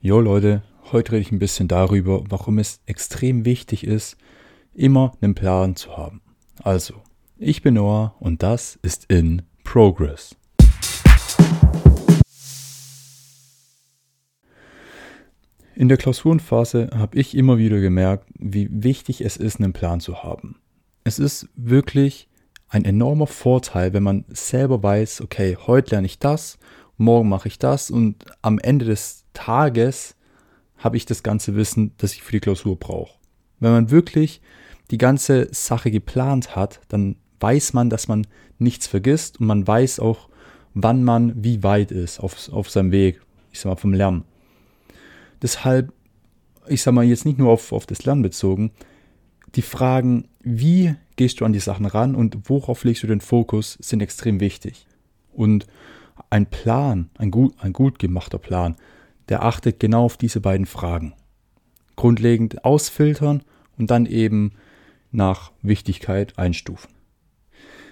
Jo Leute, heute rede ich ein bisschen darüber, warum es extrem wichtig ist, immer einen Plan zu haben. Also, ich bin Noah und das ist in Progress. In der Klausurenphase habe ich immer wieder gemerkt, wie wichtig es ist, einen Plan zu haben. Es ist wirklich ein enormer Vorteil, wenn man selber weiß, okay, heute lerne ich das, morgen mache ich das und am Ende des Tages habe ich das ganze Wissen, das ich für die Klausur brauche. Wenn man wirklich die ganze Sache geplant hat, dann weiß man, dass man nichts vergisst und man weiß auch, wann man wie weit ist auf, auf seinem Weg, ich sag mal, vom Lernen. Deshalb, ich sag mal, jetzt nicht nur auf, auf das Lernen bezogen, die Fragen, wie gehst du an die Sachen ran und worauf legst du den Fokus, sind extrem wichtig. Und ein Plan, ein gut, ein gut gemachter Plan, der achtet genau auf diese beiden Fragen. Grundlegend ausfiltern und dann eben nach Wichtigkeit einstufen.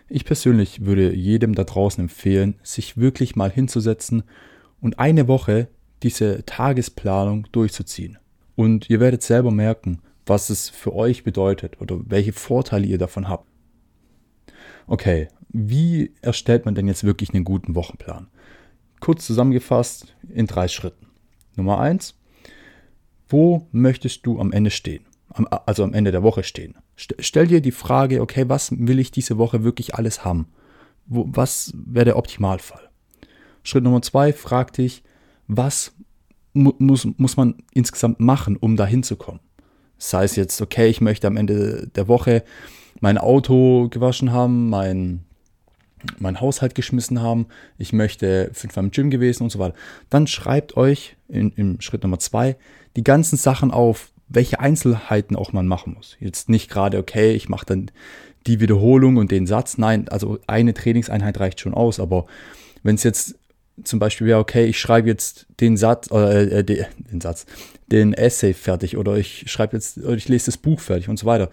Ich persönlich würde jedem da draußen empfehlen, sich wirklich mal hinzusetzen und eine Woche diese Tagesplanung durchzuziehen. Und ihr werdet selber merken, was es für euch bedeutet oder welche Vorteile ihr davon habt. Okay, wie erstellt man denn jetzt wirklich einen guten Wochenplan? Kurz zusammengefasst in drei Schritten. Nummer eins, wo möchtest du am Ende stehen? Also am Ende der Woche stehen. Stell dir die Frage, okay, was will ich diese Woche wirklich alles haben? Was wäre der Optimalfall? Schritt Nummer zwei, frag dich, was mu muss, muss man insgesamt machen, um da hinzukommen? Sei es jetzt, okay, ich möchte am Ende der Woche mein Auto gewaschen haben, mein meinen Haushalt geschmissen haben, ich möchte fünfmal im Gym gewesen und so weiter. Dann schreibt euch in, im Schritt Nummer zwei die ganzen Sachen auf, welche Einzelheiten auch man machen muss. Jetzt nicht gerade, okay, ich mache dann die Wiederholung und den Satz. Nein, also eine Trainingseinheit reicht schon aus, aber wenn es jetzt zum Beispiel wäre, okay, ich schreibe jetzt den Satz, äh, den Satz, den Essay fertig oder ich schreibe jetzt, oder ich lese das Buch fertig und so weiter,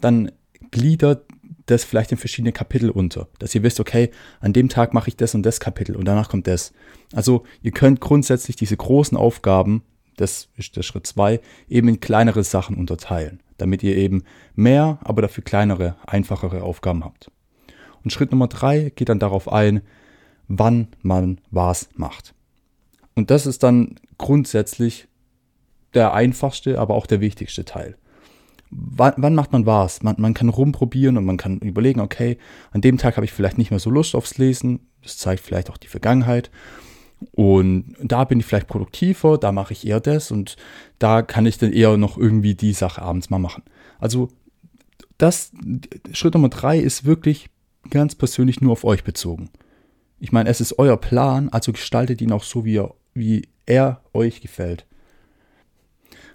dann gliedert das vielleicht in verschiedene Kapitel unter. Dass ihr wisst, okay, an dem Tag mache ich das und das Kapitel und danach kommt das. Also ihr könnt grundsätzlich diese großen Aufgaben, das ist der Schritt 2, eben in kleinere Sachen unterteilen, damit ihr eben mehr, aber dafür kleinere, einfachere Aufgaben habt. Und Schritt Nummer 3 geht dann darauf ein, wann man was macht. Und das ist dann grundsätzlich der einfachste, aber auch der wichtigste Teil wann, wann macht man was? Man, man kann rumprobieren und man kann überlegen, okay, an dem Tag habe ich vielleicht nicht mehr so Lust aufs Lesen. Das zeigt vielleicht auch die Vergangenheit. Und da bin ich vielleicht produktiver, da mache ich eher das und da kann ich dann eher noch irgendwie die Sache abends mal machen. Also das Schritt Nummer drei ist wirklich ganz persönlich nur auf euch bezogen. Ich meine, es ist euer Plan, also gestaltet ihn auch so, wie er, wie er euch gefällt.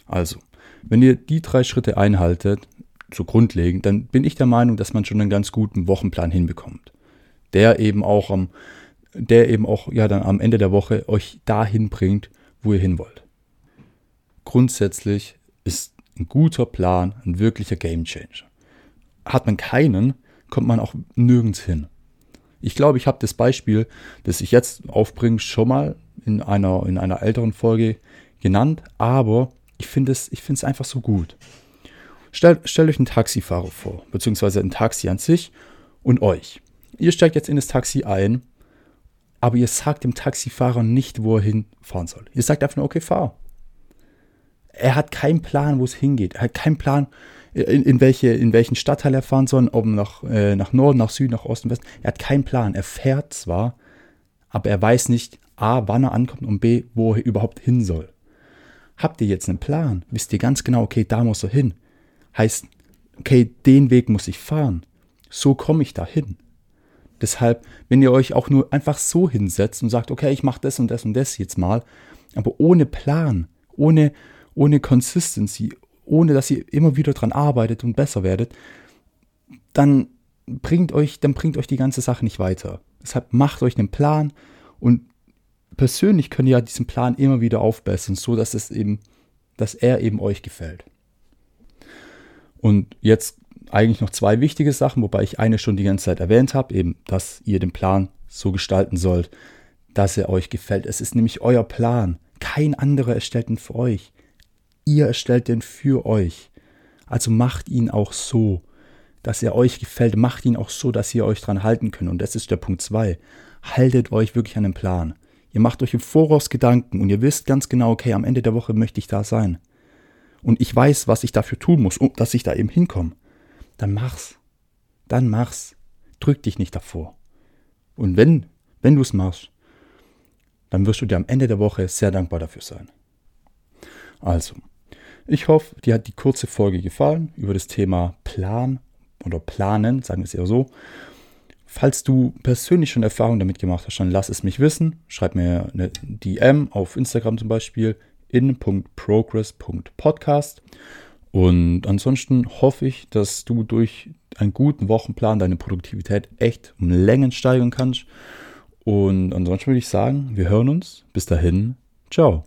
Also, wenn ihr die drei Schritte einhaltet, so grundlegend, dann bin ich der Meinung, dass man schon einen ganz guten Wochenplan hinbekommt. Der eben auch am, der eben auch ja dann am Ende der Woche euch dahin bringt, wo ihr hin wollt. Grundsätzlich ist ein guter Plan ein wirklicher Gamechanger. Hat man keinen, kommt man auch nirgends hin. Ich glaube, ich habe das Beispiel, das ich jetzt aufbringe, schon mal in einer, in einer älteren Folge genannt, aber ich finde es, ich finde es einfach so gut. Stellt, stellt euch einen Taxifahrer vor, beziehungsweise ein Taxi an sich und euch. Ihr steigt jetzt in das Taxi ein, aber ihr sagt dem Taxifahrer nicht, wo er hinfahren soll. Ihr sagt einfach nur, okay, fahr. Er hat keinen Plan, wo es hingeht. Er hat keinen Plan, in, in, welche, in welchen Stadtteil er fahren soll, ob nach, äh, nach Norden, nach Süden, nach Osten, Westen. Er hat keinen Plan. Er fährt zwar, aber er weiß nicht, A, wann er ankommt und B, wo er überhaupt hin soll. Habt ihr jetzt einen Plan? Wisst ihr ganz genau, okay, da muss er hin. Heißt, okay, den Weg muss ich fahren. So komme ich da hin. Deshalb, wenn ihr euch auch nur einfach so hinsetzt und sagt, okay, ich mache das und das und das jetzt mal, aber ohne Plan, ohne, ohne Consistency, ohne dass ihr immer wieder dran arbeitet und besser werdet, dann bringt euch, dann bringt euch die ganze Sache nicht weiter. Deshalb macht euch einen Plan und persönlich könnt ihr ja diesen Plan immer wieder aufbessern, so dass es eben, dass er eben euch gefällt. Und jetzt eigentlich noch zwei wichtige Sachen, wobei ich eine schon die ganze Zeit erwähnt habe, eben, dass ihr den Plan so gestalten sollt, dass er euch gefällt. Es ist nämlich euer Plan. Kein anderer erstellt ihn für euch. Ihr erstellt den für euch. Also macht ihn auch so, dass er euch gefällt. Macht ihn auch so, dass ihr euch dran halten könnt. Und das ist der Punkt 2. Haltet euch wirklich an den Plan. Ihr macht euch im Voraus Gedanken und ihr wisst ganz genau, okay, am Ende der Woche möchte ich da sein. Und ich weiß, was ich dafür tun muss, um, dass ich da eben hinkomme. Dann mach's. Dann mach's. Drück dich nicht davor. Und wenn, wenn du es machst, dann wirst du dir am Ende der Woche sehr dankbar dafür sein. Also, ich hoffe, dir hat die kurze Folge gefallen über das Thema Plan oder Planen, sagen wir es eher so. Falls du persönlich schon Erfahrungen damit gemacht hast, dann lass es mich wissen. Schreib mir eine DM auf Instagram zum Beispiel in.progress.podcast. Und ansonsten hoffe ich, dass du durch einen guten Wochenplan deine Produktivität echt um Längen steigern kannst. Und ansonsten würde ich sagen, wir hören uns. Bis dahin, ciao.